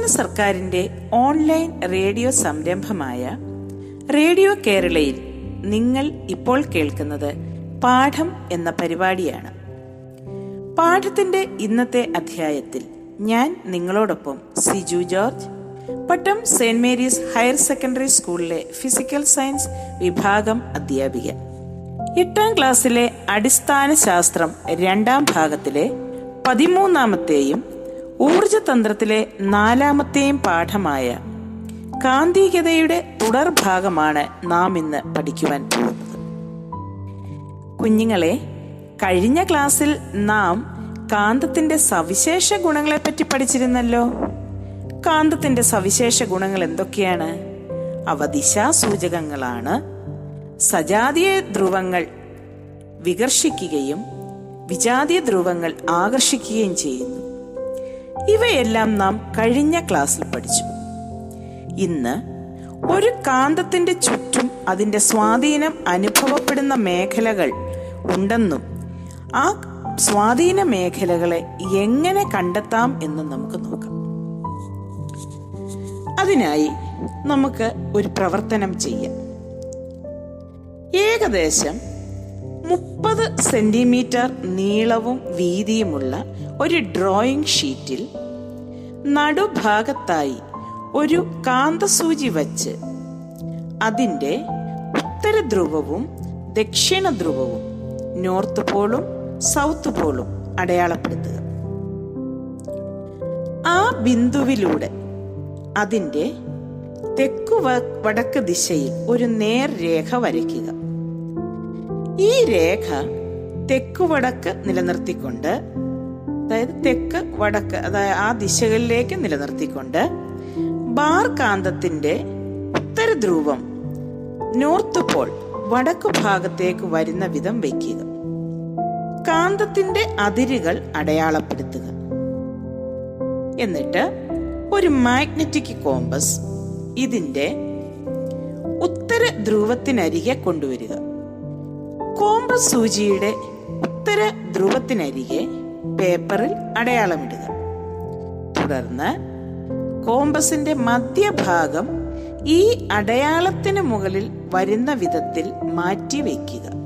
സംസ്ഥാന സർക്കാരിന്റെ online radio സംരംഭമായ റേഡിയോ കേരളയിൽ നിങ്ങൾ ഇപ്പോൾ കേൾക്കുന്നത് പാഠം എന്ന പരിപാടിയാണ്. പാഠത്തിന്റെ ഇന്നത്തെ അധ്യായത്തിൽ ഞാൻ നിങ്ങളോടൊപ്പം Siju George Pattom Saint Mary's higher secondary സ്കൂളിലെ ഫിസിക്കൽ സയൻസ് വിഭാഗം അധ്യാപിക എട്ടാം ക്ലാസ്സിലെ അടിസ്ഥാന ശാസ്ത്രം രണ്ടാം ഭാഗത്തിലെ പതിമൂന്നാമത്തെയും ഊർജതന്ത്രത്തിലെ നാലാമത്തെയും പാഠമായ കാന്തികതയുടെ തുടർഭാഗമാണ് നാം ഇന്ന് പഠിക്കുവാൻ പോകുന്നത്. കുഞ്ഞുങ്ങളെ കഴിഞ്ഞ ക്ലാസ്സിൽ നാം കാന്തത്തിന്റെ സവിശേഷ ഗുണങ്ങളെപ്പറ്റി പഠിച്ചിരുന്നല്ലോ. കാന്തത്തിന്റെ സവിശേഷ ഗുണങ്ങൾ എന്തൊക്കെയാണ്? അവ ദിശാസൂചകങ്ങളാണ്. സജാതീയ ധ്രുവങ്ങൾ വികർഷിക്കുകയും വിജാതീയ ധ്രുവങ്ങൾ ആകർഷിക്കുകയും ചെയ്യുന്നു. ഇവയെല്ലാം നാം കഴിഞ്ഞ ക്ലാസ്സിൽ പഠിച്ചു. ഇന്ന് ഒരു കാന്തത്തിന്റെ ചുറ്റും അതിന്റെ സ്വാധീനം അനുഭവപ്പെടുന്ന മേഖലകൾ ഉണ്ടെന്നും ആ സ്വാധീന മേഖലകളെ എങ്ങനെ കണ്ടെത്താം എന്നും നമുക്ക് നോക്കാം. അതിനായി നമുക്ക് ഒരു പ്രവർത്തനം ചെയ്യാം. ഏകദേശം മുപ്പത് സെന്റിമീറ്റർ നീളവും വീതിയുമുള്ള ഒരു ഡ്രോയിങ് ഷീറ്റിൽ നടുഭാഗത്തായി ഒരു കാന്തസൂചി വച്ച് അതിന്റെ ഉത്തര ധ്രുവവും ദക്ഷിണ ധ്രുവവും നോർത്ത് പോളും സൗത്ത് പോളും അടയാളപ്പെടുത്തുക. ആ ബിന്ദുവിലൂടെ അതിന്റെ തെക്കു വടക്ക് ദിശയിൽ ഒരു നേർരേഖ വരയ്ക്കുക. ഈ രേഖ തെക്കു വടക്ക് നിലനിർത്തിക്കൊണ്ട് അതായത് തെക്ക് വടക്ക് അതായത് ആ ദിശകളിലേക്ക് നിലനിർത്തിക്കൊണ്ട് ബാർ കാന്തത്തിന്റെ ഉത്തര ധ്രുവം നോർത്ത് പോൾ വടക്കു ഭാഗത്തേക്ക് വരുന്ന വിധം വയ്ക്കുക കാന്തത്തിന്റെ അതിരുകൾ അടയാളപ്പെടുത്തുക. എന്നിട്ട് ഒരു മാഗ്നറ്റിക് കോമ്പസ് ഇതിന്റെ ഉത്തര ധ്രുവത്തിനരികെ കൊണ്ടുവരിക. കോമ്പസ് സൂചിയുടെ ഉത്തര ധ്രുവത്തിനരികെ പേപ്പറിൽ അടയാളമിടുക. തുടർന്ന് കോമ്പസിന്റെ മധ്യഭാഗം ഈ അടയാളത്തിന് മുകളിൽ വരുന്ന വിധത്തിൽ മാറ്റി വയ്ക്കുക.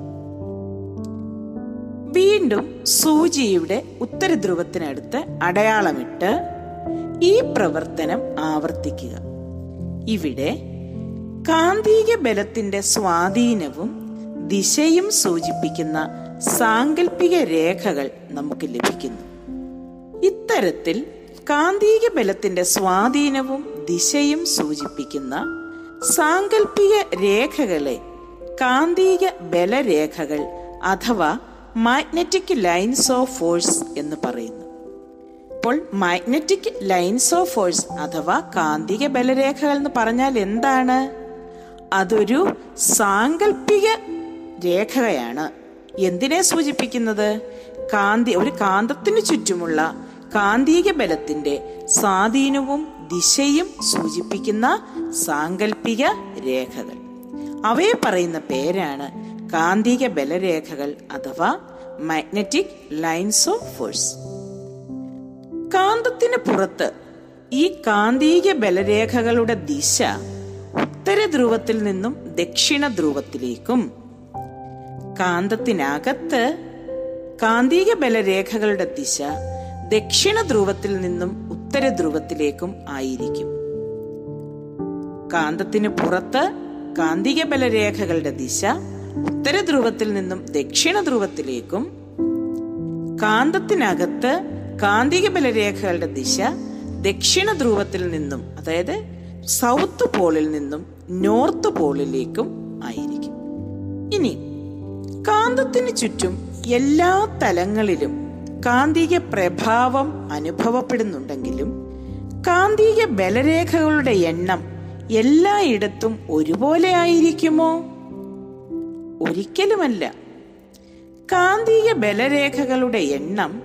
വീണ്ടും സൂചിയുടെ ഉത്തരധ്രുവത്തിനടുത്ത് അടയാളമിട്ട് ഈ പ്രവർത്തനം ആവർത്തിക്കുക. ഇവിടെ കാന്തിക ബലത്തിന്റെ സ്വാധീനവും ദിശയും സൂചിപ്പിക്കുന്ന സാങ്കല്പിക രേഖകൾ നമുക്ക് ലഭിക്കുന്നു. ഇത്തരത്തിൽ കാന്തിക ബലത്തിന്റെ സ്വാധീനവും ദിശയും സൂചിപ്പിക്കുന്ന സാങ്കല്പിക രേഖകളെ കാന്തിക ബലരേഖകൾ അഥവാ മാഗ്നറ്റിക് ലൈൻസ് ഓഫ് ഫോഴ്സ് എന്ന് പറയുന്നു. അപ്പോൾ മാഗ്നറ്റിക് ലൈൻസ് ഓഫ് ഫോഴ്സ് അഥവാ കാന്തിക ബലരേഖകൾ എന്ന് പറഞ്ഞാൽ എന്താണ്? അതൊരു സാങ്കല്പിക രേഖയാണ്. എന്തിനെ സൂചിപ്പിക്കുന്നത്? കാന്തി ഒരു കാന്തത്തിന് ചുറ്റുമുള്ള കാന്തിക ബലത്തിന്റെ സ്വാധീനവും ദിശയും സൂചിപ്പിക്കുന്ന സാങ്കല്പിക രേഖകൾ. അവയെ പറയുന്ന പേരാണ് കാന്തിക ബലരേഖകൾ അഥവാ മാഗ്നറ്റിക് ലൈൻസ് ഓഫ് ഫോഴ്സ് കാന്തത്തിന് പുറത്ത് ഈ കാന്തിക ബലരേഖകളുടെ ദിശ ഉത്തര ധ്രുവത്തിൽ നിന്നും ദക്ഷിണ ധ്രുവത്തിലേക്കും കാന്തത്തിനകത്ത് കാന്തിക ബലരേഖകളുടെ ദിശ ദക്ഷിണ ധ്രുവത്തിൽ നിന്നും ഉത്തര ധ്രുവത്തിലേക്കും ആയിരിക്കും. കാന്തത്തിന് പുറത്ത് കാന്തിക ബലരേഖകളുടെ ദിശ ഉത്തര ധ്രുവത്തിൽ നിന്നും ദക്ഷിണ ധ്രുവത്തിലേക്കും കാന്തത്തിനകത്ത് കാന്തിക ബലരേഖകളുടെ ദിശ ദക്ഷിണ ധ്രുവത്തിൽ നിന്നും അതായത് സൗത്ത് പോളിൽ നിന്നും നോർത്ത് പോളിലേക്കും ആയിരിക്കും. ഇനി കാന്തത്തിന് ചുറ്റും എല്ലാ തലങ്ങളിലും കാന്തിക പ്രഭാവം അനുഭവപ്പെടുന്നുണ്ടെങ്കിലും കാന്തിക ബലരേഖകളുടെ എണ്ണം എല്ലായിടത്തും ഒരുപോലെ ആയിരിക്കുമോ? ഒരിക്കലുമല്ല. കാന്തിക ബലരേഖകളുടെ എണ്ണം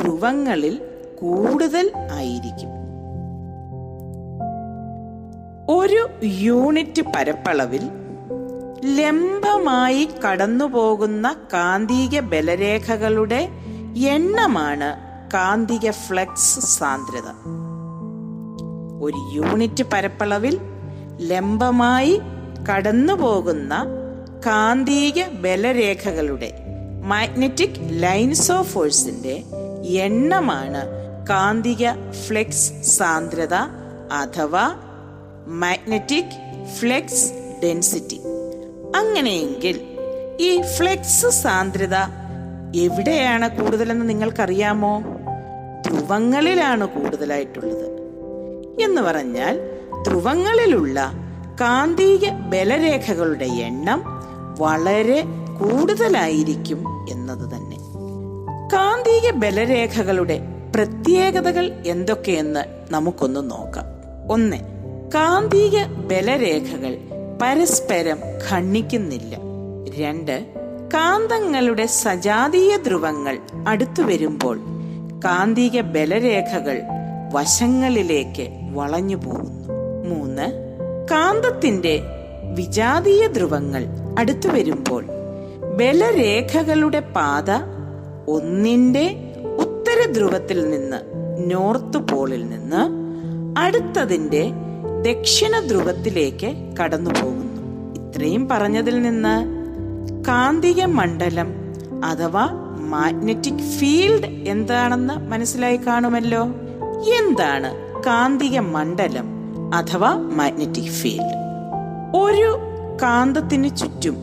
ധ്രുവങ്ങളിൽ കൂടുതൽ ആയിരിക്കും. ഒരു യൂണിറ്റ് പരപ്പളവിൽ ലംബമായി കടന്നുപോകുന്ന കാന്തിക ബലരേഖകളുടെ എണ്ണമാണ് കാന്തിക ഫ്ലക്സ് സാന്ദ്രത. ഒരു യൂണിറ്റ് പരപ്പളവിൽ ലംബമായി കടന്നുപോകുന്ന കാന്തിക ബലരേഖകളുടെ മാഗ്നറ്റിക് ലൈൻസ് ഓഫ് ഫോഴ്സിന്റെ എണ്ണമാണ് കാന്തിക ഫ്ലെക്സ് സാന്ദ്രത അഥവാ മാഗ്നറ്റിക് ഫ്ലെക്സ് ഡെൻസിറ്റി അങ്ങനെയെങ്കിൽ ഈ ഫ്ലെക്സ് സാന്ദ്രത എവിടെയാണ് കൂടുതലെന്ന് നിങ്ങൾക്കറിയാമോ? ധ്രുവങ്ങളിലാണ് കൂടുതലായിട്ടുള്ളത്. എന്ന് പറഞ്ഞാൽ ധ്രുവങ്ങളിലുള്ള കാന്തിക ബലരേഖകളുടെ എണ്ണം വളരെ കൂടുതലായിരിക്കും എന്നത് തന്നെ. കാന്തിക ബലരേഖകളുടെ പ്രത്യേകതകൾ എന്തൊക്കെയെന്ന് നമുക്കൊന്ന് നോക്കാം. ഒന്ന് കാന്തിക ബലരേഖകൾ പരസ്പരം ഖണ്ണിക്കുന്നില്ല രണ്ട് കാന്തങ്ങളുടെ സജാതീയ ധ്രുവങ്ങൾ അടുത്തു വരുമ്പോൾ കാന്തിക ബലരേഖകൾ വശങ്ങളിലേക്ക് വളഞ്ഞു പോകുന്നു. മൂന്ന് കാന്തത്തിന്റെ വിജാതീയ ധ്രുവങ്ങൾ അടുത്തു വരുമ്പോൾ ബലരേഖകളുടെ പാത ഒന്നിന്റെ ഉത്തര ധ്രുവത്തിൽ നിന്ന് നോർത്ത് പോളിൽ നിന്ന് അടുത്തതിന്റെ ദക്ഷിണ ധ്രുവത്തിലേക്ക് കടന്നു പോകുന്നു. ഇത്രയും പറഞ്ഞതിൽ നിന്ന് കാന്തിക മണ്ഡലം അഥവാ മാഗ്നറ്റിക് ഫീൽഡ് എന്താണെന്ന് മനസ്സിലായി കാണുമല്ലോ? എന്താണ് കാന്തിക മണ്ഡലം അഥവാ മാഗ്നറ്റിക് ഫീൽഡ് ഒരു കാന്തത്തിന് ചുറ്റും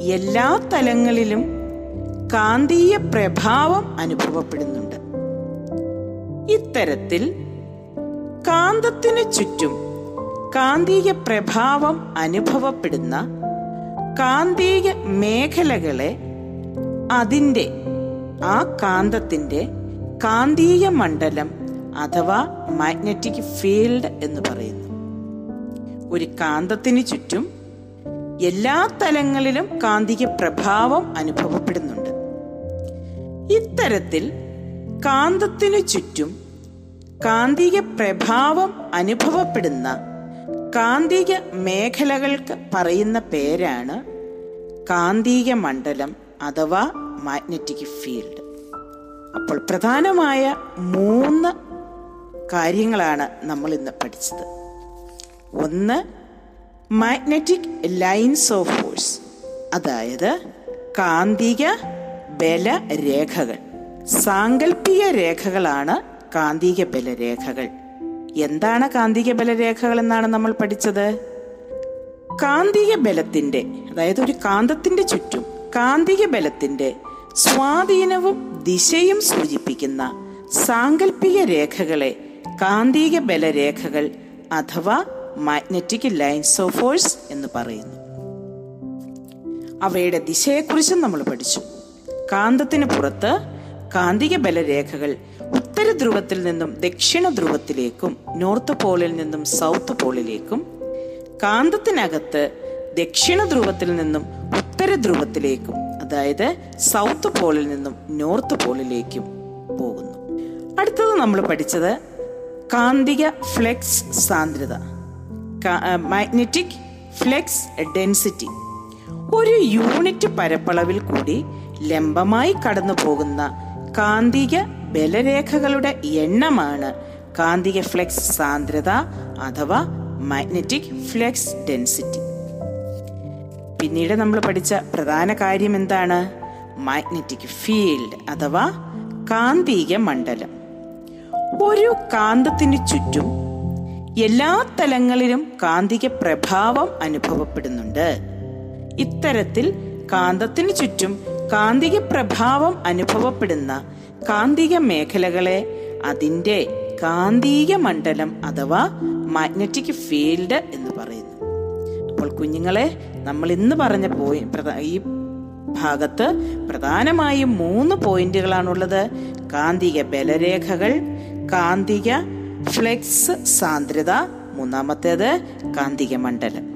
എല്ലാ തലങ്ങളിലും കാന്തീയ പ്രഭാവം അനുഭവപ്പെടുന്നുണ്ട്. ഇത്തരത്തിൽ കാന്തത്തിന് ചുറ്റും കാന്തിക പ്രഭാവം അനുഭവപ്പെടുന്ന കാന്തിക മേഖലകളെ അതിന്റെ ആ കാന്തത്തിന്റെ കാന്തിക മണ്ഡലം അഥവാ മാഗ്നറ്റിക് ഫീൽഡ് എന്ന് പറയുന്നു. ഒരു കാന്തത്തിന് ചുറ്റും എല്ലാ തലങ്ങളിലും കാന്തിക പ്രഭാവം അനുഭവപ്പെടുന്നുണ്ട്. ഇത്തരത്തിൽ കാന്തത്തിനു ചുറ്റും കാന്തിക പ്രഭാവം അനുഭവപ്പെടുന്ന കാന്തിക മേഖലകൾക്ക് പറയുന്ന പേരാണ് കാന്തിക മണ്ഡലം അഥവാ മാഗ്നറ്റിക് ഫീൽഡ് അപ്പോൾ പ്രധാനമായ മൂന്ന് കാര്യങ്ങളാണ് നമ്മൾ ഇന്ന് പഠിച്ചത്. ഒന്ന് മാഗ്നറ്റിക് ലൈൻസ് ഓഫ് ഫോഴ്സ് അതായത് കാന്തിക ബലരേഖകൾ സാങ്കല്പിക രേഖകളാണ് കാന്തിക ബലരേഖകൾ എന്താണ് കാന്തിക ബലരേഖകൾ എന്നാണ് നമ്മൾ പഠിച്ചത്? കാന്തിക ബലത്തിന്റെ അതായത് ഒരു കാന്തത്തിന്റെ ചുറ്റും കാന്തിക ബലത്തിന്റെ സ്വാധീനവും ദിശയും സൂചിപ്പിക്കുന്ന സാങ്കല്പിക രേഖകളെ കാന്തിക ബലരേഖകൾ അഥവാ മാഗ്നറ്റിക് ലൈൻസ് ഓഫ് ഫോഴ്സ് എന്ന് പറയുന്നു. അവയുടെ ദിശയെക്കുറിച്ചും നമ്മൾ പഠിച്ചു. കാന്തത്തിന് പുറത്ത് കാന്തിക ബലരേഖകൾ ഉത്തര ധ്രുവത്തിൽ നിന്നും ദക്ഷിണ ധ്രുവത്തിലേക്കും നോർത്ത് പോളിൽ നിന്നും സൗത്ത് പോളിലേക്കും കാന്തത്തിനകത്ത് ദക്ഷിണ ധ്രുവത്തിൽ നിന്നും ഉത്തര ധ്രുവത്തിലേക്കും അതായത് സൗത്ത് പോളിൽ നിന്നും നോർത്ത് പോളിലേക്കും പോകുന്നു. അടുത്തത് നമ്മൾ പഠിച്ചത് കാന്തിക ഫ്ലെക്സ് സാന്ദ്രത മാഗ്നറ്റിക് ഫ്ലെക്സ് ഡെൻസിറ്റി. ഒരു യൂണിറ്റ് പരപ്പളവിൽ കൂടി ലംബമായി കടന്നു പോകുന്ന കാന്തിക ബലരേഖകളുടെ എണ്ണമാണ്. കാന്തിക ഫ്ലെക്സ് സാന്ദ്രത അഥവാ മാഗ്നറ്റിക് ഫ്ലെക്സ് ഡെൻസിറ്റി പിന്നീട് നമ്മൾ പഠിച്ച പ്രധാന കാര്യം എന്താണ്? മാഗ്നറ്റിക് ഫീൽഡ് അഥവാ കാന്തിക മണ്ഡലം. ഒരു കാന്തത്തിന് ചുറ്റും എല്ലാ തലങ്ങളിലും കാന്തിക പ്രഭാവം അനുഭവപ്പെടുന്നുണ്ട്. ഇത്തരത്തിൽ കാന്തത്തിന് ചുറ്റും കാന്തിക പ്രഭാവം അനുഭവപ്പെടുന്ന കാന്തിക മേഖലകളെ അതിന്റെ കാന്തിക മണ്ഡലം അഥവാ മാഗ്നറ്റിക് ഫീൽഡ് എന്ന് പറയുന്നു. അപ്പോൾ കുഞ്ഞുങ്ങളെ നമ്മൾ ഇന്ന് പറഞ്ഞ പോയി ഈ ഭാഗത്ത് പ്രധാനമായും മൂന്ന് പോയിന്റുകളാണുള്ളത്. കാന്തിക ബലരേഖകൾ കാന്തിക ഫ്ലെക്സ് സാന്ദ്രത മൂന്നാമത്തേത് കാന്തിക മണ്ഡലം.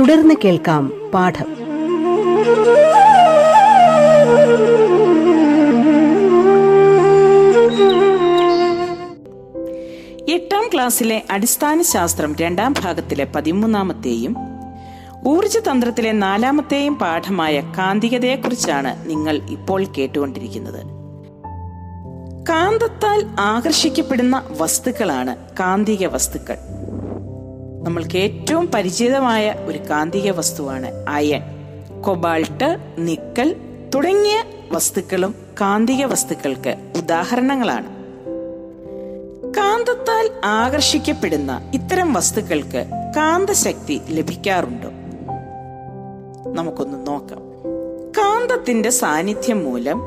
തുടർന്ന് കേൾക്കാം പാഠം. എട്ടാം ക്ലാസ്സിലെ അടിസ്ഥാന ശാസ്ത്രം രണ്ടാം ഭാഗത്തിലെ പതിമൂന്നാമത്തെയും ഊർജതന്ത്രത്തിലെ നാലാമത്തെയും പാഠമായ കാന്തികതയെക്കുറിച്ചാണ് നിങ്ങൾ ഇപ്പോൾ കേട്ടുകൊണ്ടിരിക്കുന്നത്. കാന്തത്താൽ ആകർഷിക്കപ്പെടുന്ന വസ്തുക്കളാണ് കാന്തിക വസ്തുക്കൾ. നമ്മൾക്ക് ഏറ്റവും പരിചിതമായ ഒരു കാന്തിക വസ്തുവാണ് അയൺ. കൊബാൾട്ട് നിക്കൽ തുടങ്ങിയ വസ്തുക്കളും കാന്തിക വസ്തുക്കൾക്ക് ഉദാഹരണങ്ങളാണ്. കാന്തത്താൽ ആകർഷിക്കപ്പെടുന്ന ഇത്തരം വസ്തുക്കൾക്ക് കാന്തശക്തി ലഭിക്കാറുണ്ടോ. നമുക്കൊന്ന് നോക്കാം. കാന്തത്തിന്റെ സാന്നിധ്യം മൂലം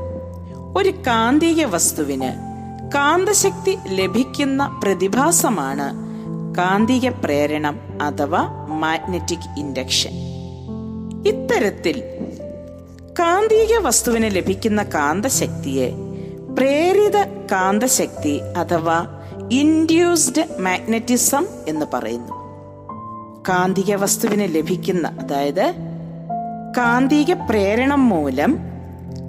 ഒരു കാന്തിക വസ്തുവിന് കാന്തശക്തി ലഭിക്കുന്ന പ്രതിഭാസമാണ് കാന്തിക പ്രേരണം അഥവാ മാഗ്നറ്റിക് ഇൻഡക്ഷൻ ഇത്തരത്തിൽ കാന്തിക വസ്തുവിന് ലഭിക്കുന്ന കാന്തശക്തിയെ പ്രേരിത കാന്തശക്തി അഥവാ ഇൻഡ്യൂസ്ഡ് മാഗ്നറ്റിസം എന്ന് പറയുന്നു. കാന്തിക വസ്തുവിന് ലഭിക്കുന്ന അതായത് കാന്തിക പ്രേരണം മൂലം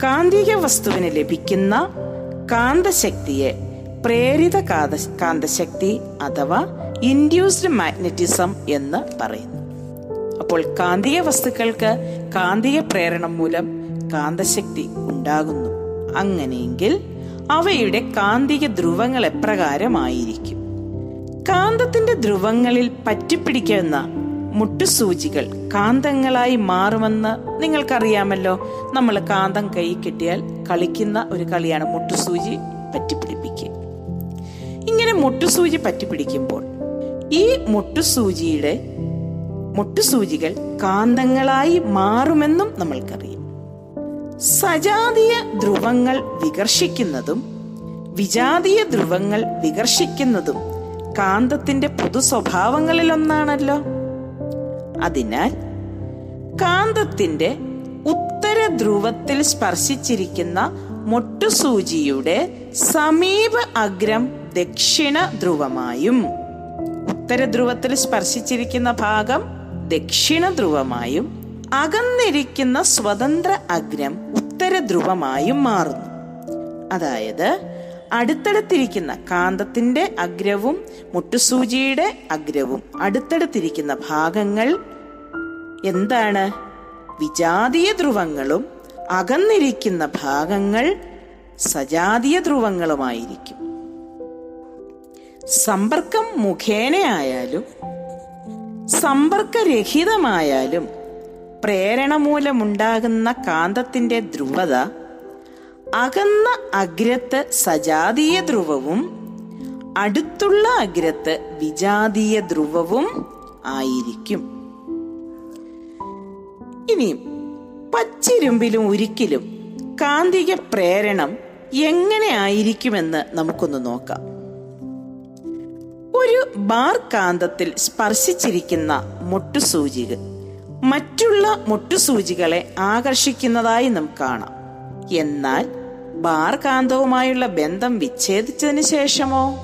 കാന്തിക വസ്തുവിന് ലഭിക്കുന്ന കാന്തശക്തിയെ പ്രേരിത കാത കാന്തശക്തി അഥവാ ഇൻഡ്യൂസ്ഡ് മാഗ്നറ്റിസം എന്ന് പറയുന്നു. അപ്പോൾ കാന്തിക വസ്തുക്കൾക്ക് കാന്തിക പ്രേരണം മൂലം കാന്തശക്തി ഉണ്ടാകുന്നു. അങ്ങനെയെങ്കിൽ അവയുടെ കാന്തിക ധ്രുവങ്ങൾ എപ്രകാരമായിരിക്കും കാന്തത്തിന്റെ ധ്രുവങ്ങളിൽ പറ്റിപ്പിടിക്കുന്ന മുട്ടുസൂചികൾ കാന്തങ്ങളായി മാറുമെന്ന് നിങ്ങൾക്കറിയാമല്ലോ. നമ്മൾ കാന്തം കൈ കിട്ടിയാൽ കളിക്കുന്ന ഒരു കളിയാണ് മുട്ടുസൂചി പറ്റിപ്പിടിപ്പിക്കുക. ഇങ്ങനെ മുട്ടുസൂചി പറ്റിപ്പിടിക്കുമ്പോൾ ഈ മുട്ടുസൂചിയുടെ മുട്ടുസൂചികൾ കാന്തങ്ങളായി മാറുമെന്നും നമ്മൾക്കറിയാം. സജാതീയ ധ്രുവങ്ങൾ വികർഷിക്കുന്നതും വിജാതീയ ധ്രുവങ്ങൾ വികർഷിക്കുന്നതും കാന്തത്തിന്റെ പൊതു സ്വഭാവങ്ങളിലൊന്നാണല്ലോ അതിനാൽ കാന്തത്തിന്റെ ഉത്തര ധ്രുവത്തിൽ സ്പർശിച്ചിരിക്കുന്ന മൊട്ടുസൂചിയുടെ സമീപ അഗ്രം ദക്ഷിണ ധ്രുവമായും ഉത്തര ധ്രുവത്തിൽ സ്പർശിച്ചിരിക്കുന്ന ഭാഗം ദക്ഷിണ ധ്രുവമായും അകന്നിരിക്കുന്ന സ്വതന്ത്ര അഗ്രം ഉത്തരധ്രുവമായും മാറുന്നു. അതായത് അടുത്തടുത്തിരിക്കുന്ന കാന്തത്തിന്റെ അഗ്രവും മുട്ടുസൂചിയുടെ അഗ്രവും അടുത്തടുത്തിരിക്കുന്ന ഭാഗങ്ങൾ എന്താണ്? വിജാതീയ ധ്രുവങ്ങളും അകന്നിരിക്കുന്ന ഭാഗങ്ങൾ സജാതീയ ധ്രുവങ്ങളുമായിരിക്കും. സമ്പർക്കം മുഖേനയായാലും സമ്പർക്കരഹിതമായാലും പ്രേരണ മൂലമുണ്ടാകുന്ന കാന്തത്തിന്റെ ധ്രുവത അകന്ന അഗ്രത്ത് സജാതീയ ധ്രുവവും അടുത്തുള്ള അഗ്രത്ത് വിജാതീയ ധ്രുവവും ആയിരിക്കും. ഇനിയും പച്ചിരുമ്പിലും ഉരുക്കിലും കാന്തിക പ്രേരണം എങ്ങനെ ആയിരിക്കുമെന്ന് നമുക്കൊന്ന് നോക്കാം. ഒരു ബാർ കാന്തത്തിൽ സ്പർശിച്ചിരിക്കുന്ന മുട്ടുസൂചിക മറ്റുള്ള മുട്ടുസൂചികളെ ആകർഷിക്കുന്നതായി നമുക്ക് കാണാം. എന്നാൽ ബാർ കാന്തവുമായുള്ള ബന്ധം വിച്ഛേദിച്ചതിന് ശേഷമോ?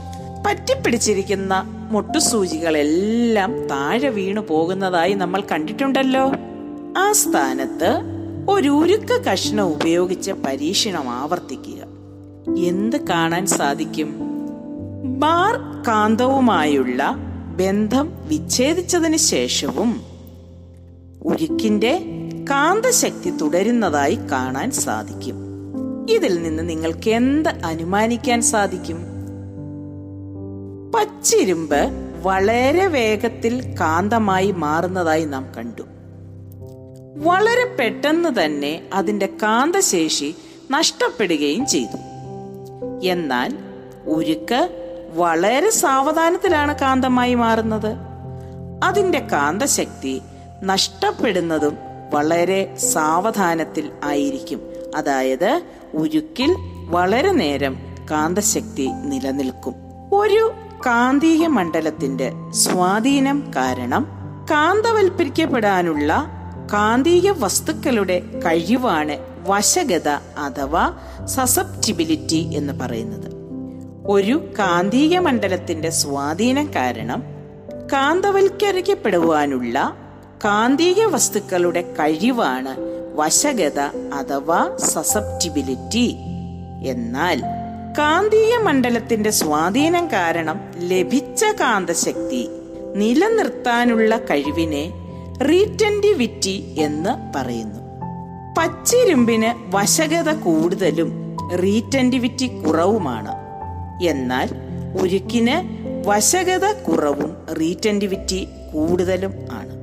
പറ്റിപ്പിടിച്ചിരിക്കുന്ന മുട്ടുസൂചികളെല്ലാം താഴെ വീണു പോകുന്നതായി നമ്മൾ കണ്ടിട്ടുണ്ടല്ലോ. ആ സ്ഥാനത്ത് ഒരു ഉരുക്ക കഷ്ണം ഉപയോഗിച്ച് പരീക്ഷണം ആവർത്തിക്കുക. എന്ത് കാണാൻ സാധിക്കും? ബാർ കാന്തവുമായുള്ള ബന്ധം വിച്ഛേദിച്ചതിന് ശേഷവും ഉരുക്കിന്റെ കാന്തശക്തി തുടരുന്നതായി കാണാൻ സാധിക്കും. ഇതിൽ നിന്ന് നിങ്ങൾക്ക് എന്ത് അനുമാനിക്കാൻ സാധിക്കും? പച്ചിരുമ്പ് വളരെ വേഗത്തിൽ കാന്തമായി മാറുന്നതായി നാം കണ്ടു. വളരെ പെട്ടെന്ന് തന്നെ അതിന്റെ കാന്തശേഷി നഷ്ടപ്പെടുകയും ചെയ്തു. എന്നാൽ ഉരുക്ക് വളരെ സാവധാനത്തിലാണ് കാന്തമായി മാറുന്നത്. അതിന്റെ കാന്തശക്തി നഷ്ടപ്പെടുന്നതും വളരെ സാവധാനത്തിൽ ആയിരിക്കും. അതായത് ഉരുക്കിൽ വളരെ നേരം കാന്തശക്തി നിലനിൽക്കും. ഒരു കാന്തിക മണ്ഡലത്തിന്റെ സ്വാധീനം കാരണം കാന്തവൽക്കരിക്കപ്പെടാനുള്ള കാന്തിക വസ്തുക്കളുടെ കഴിവാണ് വശഗത അഥവാ സസപ്റ്റിബിലിറ്റി എന്ന് പറയുന്നത്. ഒരു കാന്തിക മണ്ഡലത്തിന്റെ സ്വാധീനം കാരണം കാന്തവൽക്കരിക്കപ്പെടുവാനുള്ള കാന്തിക വസ്തുക്കളുടെ കഴിവാണ് വശഗത അഥവാ സസപ്റ്റിബിലിറ്റി എന്നാൽ കാന്തിക മണ്ഡലത്തിന്റെ സ്വാധീനം കാരണം ലഭിച്ച കാന്തശക്തി നിലനിർത്താനുള്ള കഴിവിനെ റീറ്റൻഡിവിറ്റി എന്ന് പറയുന്നു. പച്ചിരുമ്പിന് വശഗത കൂടുതലും റീറ്റൻഡിവിറ്റി കുറവുമാണ്. എന്നാൽ ഉരുക്കിന് വശകത കുറവും റീറ്റന്റിവിറ്റി കൂടുതലും ആണ്.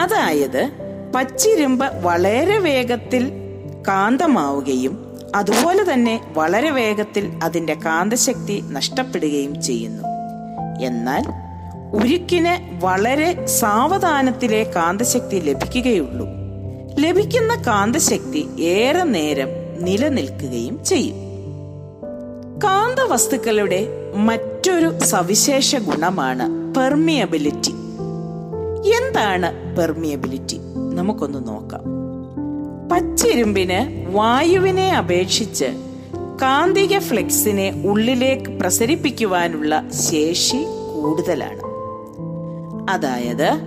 അതായത് പച്ചിരുമ്പ് വളരെ വേഗത്തിൽ കാന്തമാവുകയും അതുപോലെ തന്നെ വളരെ വേഗത്തിൽ അതിന്റെ കാന്തശക്തി നഷ്ടപ്പെടുകയും ചെയ്യുന്നു. എന്നാൽ ഉരുക്കിന് വളരെ സാവധാനത്തിലെ കാന്തശക്തി ലഭിക്കുകയുള്ളൂ. ലഭിക്കുന്ന കാന്തശക്തി ഏറെ നേരം നിലനിൽക്കുകയും ചെയ്യും. കാന്തവസ്തുക്കളുടെ മറ്റൊരു സവിശേഷ ഗുണമാണ് പെർമിയബിലിറ്റി. എന്താണ് പെർമിയബിലിറ്റി? നമുക്കൊന്ന് നോക്കാം. പച്ചിരുമ്പിന് വായുവിനെ അപേക്ഷിച്ച് കാന്തിക ഫ്ലെക്സിനെ ഉള്ളിലേക്ക് പ്രസരിപ്പിക്കുവാനുള്ള ശേഷി കൂടുതലാണ്. അതായത്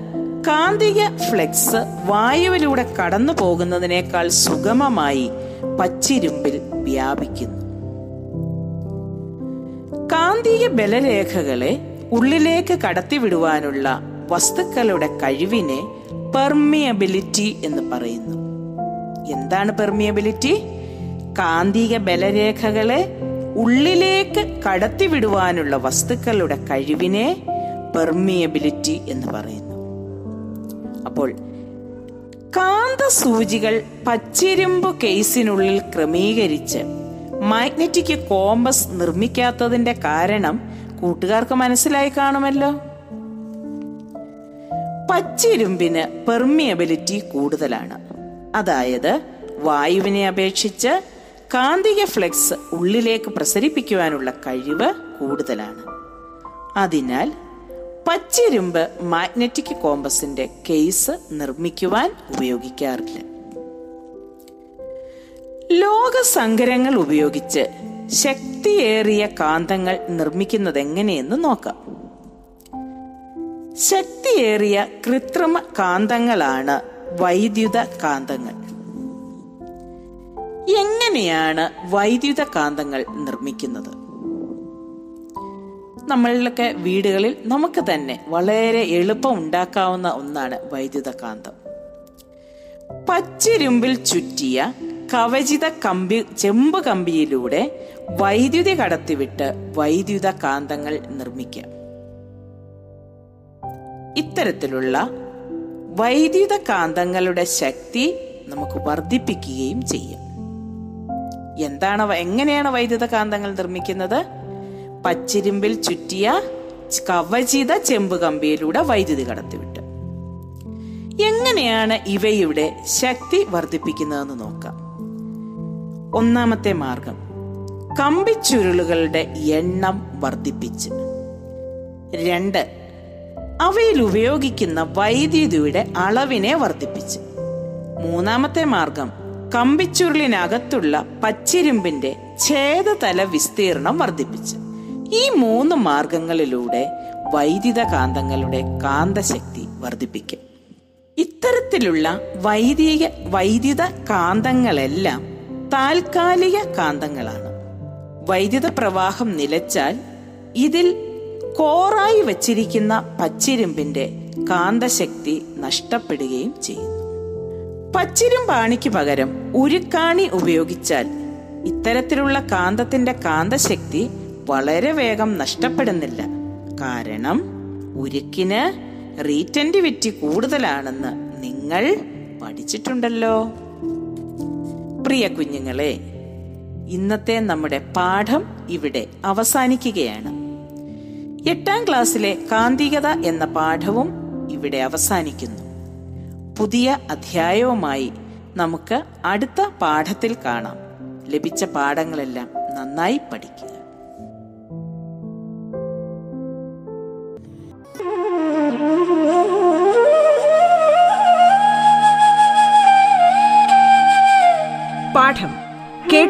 കാന്തിക ഫ്ലെക്സ് വായുവിലൂടെ കടന്നു പോകുന്നതിനേക്കാൾ സുഗമമായി പച്ചിരുമ്പിൽ വ്യാപിക്കുന്നു. കാന്തിക ബലരേഖകളെ ഉള്ളിലേക്ക് കടത്തിവിടുവാനുള്ള വസ്തുക്കളുടെ കഴിവിനെ പെർമിയബിലിറ്റി എന്ന് പറയുന്നു. എന്താണ് പെർമിയബിലിറ്റി? കാന്തിക ബലരേഖകളെ ഉള്ളിലേക്ക് കടത്തിവിടുവാനുള്ള വസ്തുക്കളുടെ കഴിവിനെ പെർമിയബിലിറ്റി എന്ന് പറയുന്നു. അപ്പോൾ കാന്ത സൂചികൾ പച്ചിരുമ്പ് കേസിനുള്ളിൽ ക്രമീകരിച്ച് മാഗ്നറ്റിക് കോമ്പസ് നിർമ്മിക്കാത്തതിന്റെ കാരണം കൂട്ടുകാർക്ക് മനസ്സിലായി കാണുമല്ലോ. പച്ചിരുമ്പിന് പെർമിയബിലിറ്റി കൂടുതലാണ്. അതായത് വായുവിനെ അപേക്ഷിച്ച് കാന്തിക ഫ്ലെക്സ് ഉള്ളിലേക്ക് പ്രസരിപ്പിക്കുവാനുള്ള കഴിവ് കൂടുതലാണ്. അതിനാൽ പച്ചിരുമ്പ് മാഗ്നറ്റിക് കോമ്പസിന്റെ കേസ് നിർമ്മിക്കുവാൻ ഉപയോഗിക്കാറില്ല. ലോകസങ്കരങ്ങൾ ഉപയോഗിച്ച് ശക്തിയേറിയ കാന്തങ്ങൾ നിർമ്മിക്കുന്നത് എങ്ങനെയെന്ന് നോക്കാം. ശക്തിയേറിയ കൃത്രിമ കാന്തങ്ങളാണ് വൈദ്യുത കാന്തങ്ങൾ. എങ്ങനെയാണ് വൈദ്യുത കാന്തങ്ങൾ നിർമ്മിക്കുന്നത്? നമ്മളിലൊക്കെ വീടുകളിൽ നമുക്ക് തന്നെ വളരെ എളുപ്പം ഉണ്ടാക്കാവുന്ന ഒന്നാണ് വൈദ്യുത കാന്തം. പച്ചിരുമ്പിൽ ചുറ്റിയ കവചിത കമ്പി ചെമ്പ് കമ്പിയിലൂടെ വൈദ്യുതി കടത്തിവിട്ട് വൈദ്യുത കാന്തങ്ങൾ നിർമ്മിക്കാം. ഇത്തരത്തിലുള്ള വൈദ്യുത കാന്തങ്ങളുടെ ശക്തി നമുക്ക് വർദ്ധിപ്പിക്കുകയും ചെയ്യാം. എന്താണ് എങ്ങനെയാണ് വൈദ്യുത കാന്തങ്ങൾ നിർമ്മിക്കുന്നത്? പച്ചിരുമ്പിൽ ചുറ്റിയ കവചിത ചെമ്പ് കമ്പിയിലൂടെ വൈദ്യുതി കടത്തിവിട്ട്. എങ്ങനെയാണ് ഇവയുടെ ശക്തി വർദ്ധിപ്പിക്കുന്നതെന്ന് നോക്കാം. ഒന്നാമത്തെ മാർഗം. കമ്പിച്ചുരുളുകളുടെ എണ്ണം വർദ്ധിപ്പിച്ച്. രണ്ട് അവയിൽ ഉപയോഗിക്കുന്ന വൈദ്യുതിയുടെ അളവിനെ വർദ്ധിപ്പിച്ച്. മൂന്നാമത്തെ മാർഗം കമ്പിച്ചുരുളിനകത്തുള്ള പച്ചിരുമ്പിന്റെ ഛേദതല വിസ്തീർണം വർദ്ധിപ്പിച്ച്. ഈ മൂന്ന് മാർഗങ്ങളിലൂടെ വൈദ്യുത കാന്തങ്ങളുടെ കാന്തശക്തി വർദ്ധിപ്പിക്കും. ഇത്തരത്തിലുള്ള വൈദിക വൈദ്യുത കാന്തങ്ങളെല്ലാം താൽക്കാലിക കാന്തങ്ങളാണ്. വൈദ്യുത പ്രവാഹം നിലച്ചാൽ ഇതിൽ കോറായി വച്ചിരിക്കുന്ന പച്ചിരുമ്പിന്റെ കാന്തശക്തി നഷ്ടപ്പെടുകയും ചെയ്യുന്നു പച്ചിരുമ്പാണിക്ക് പകരം ഉരുക്കാണി ഉപയോഗിച്ചാൽ ഇത്തരത്തിലുള്ള കാന്തത്തിന്റെ കാന്തശക്തി വളരെ വേഗം നഷ്ടപ്പെടുന്നില്ല. കാരണം ഉരുക്കിന് റീറ്റന്റിവിറ്റി കൂടുതലാണെന്ന് നിങ്ങൾ പഠിച്ചിട്ടുണ്ടല്ലോ. പ്രിയ കുഞ്ഞുങ്ങളെ ഇന്നത്തെ നമ്മുടെ പാഠം ഇവിടെ അവസാനിക്കുകയാണ്. എട്ടാം ക്ലാസ്സിലെ കാന്തികത എന്ന പാഠവും ഇവിടെ അവസാനിക്കുന്നു. പുതിയ അധ്യായവുമായി നമുക്ക് അടുത്ത പാഠത്തിൽ കാണാം. ലഭിച്ച പാഠങ്ങളെല്ലാം നന്നായി പഠിക്കുക.